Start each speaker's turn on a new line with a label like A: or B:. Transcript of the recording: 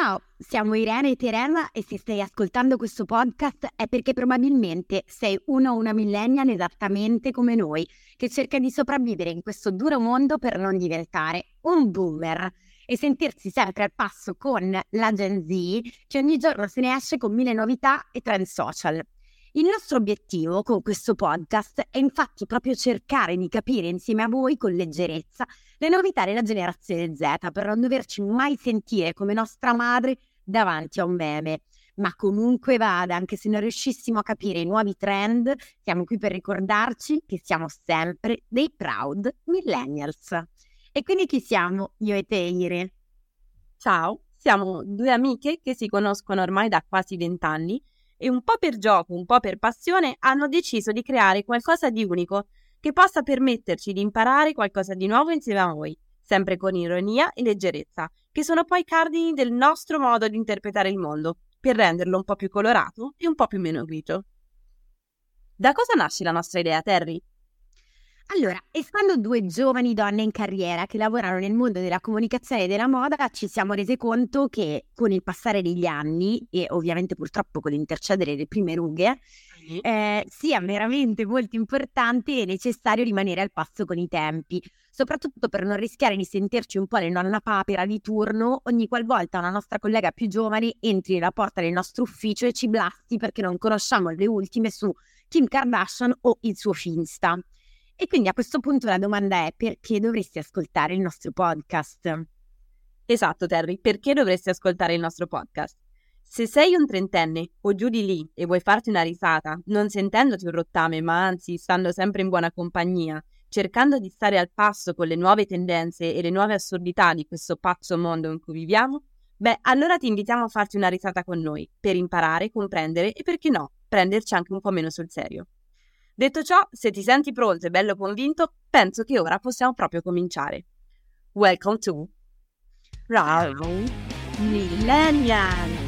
A: Ciao, siamo Irene e Teresa e se stai ascoltando questo podcast è perché probabilmente sei uno o una millennial esattamente come noi, che cerca di sopravvivere in questo duro mondo per non diventare un boomer e sentirsi sempre al passo con la Gen Z che ogni giorno se ne esce con mille novità e trend social. Il nostro obiettivo con questo podcast è infatti proprio cercare di capire insieme a voi con leggerezza le novità della generazione Z per non doverci mai sentire come nostra madre davanti a un meme. Ma comunque vada, anche se non riuscissimo a capire i nuovi trend, siamo qui per ricordarci che siamo sempre dei proud millennials. E quindi chi siamo io e te, Ire?
B: Ciao, siamo due amiche che si conoscono ormai da quasi vent'anni e un po' per gioco, un po' per passione hanno deciso di creare qualcosa di unico che possa permetterci di imparare qualcosa di nuovo insieme a voi, sempre con ironia e leggerezza, che sono poi cardini del nostro modo di interpretare il mondo, per renderlo un po' più colorato e un po' più meno grigio. Da cosa nasce la nostra idea, Terry?
A: Allora, essendo due giovani donne in carriera che lavorano nel mondo della comunicazione e della moda, ci siamo rese conto che con il passare degli anni e ovviamente purtroppo con l'intercedere delle prime rughe, eh, sia veramente molto importante e necessario rimanere al passo con i tempi, soprattutto per non rischiare di sentirci un po' le nonna papera di turno ogni qualvolta una nostra collega più giovane entri nella porta del nostro ufficio e ci blasti perché non conosciamo le ultime su Kim Kardashian o il suo Finsta. E quindi a questo punto la domanda è perché dovresti ascoltare il nostro podcast?
B: Esatto, Terry, perché dovresti ascoltare il nostro podcast? Se sei un trentenne o giù di lì e vuoi farti una risata, non sentendoti un rottame, ma anzi stando sempre in buona compagnia, cercando di stare al passo con le nuove tendenze e le nuove assurdità di questo pazzo mondo in cui viviamo, beh, allora ti invitiamo a farti una risata con noi, per imparare, comprendere e perché no, prenderci anche un po' meno sul serio. Detto ciò, se ti senti pronto e bello convinto, penso che ora possiamo proprio cominciare. Welcome to
A: Bravo Millennial!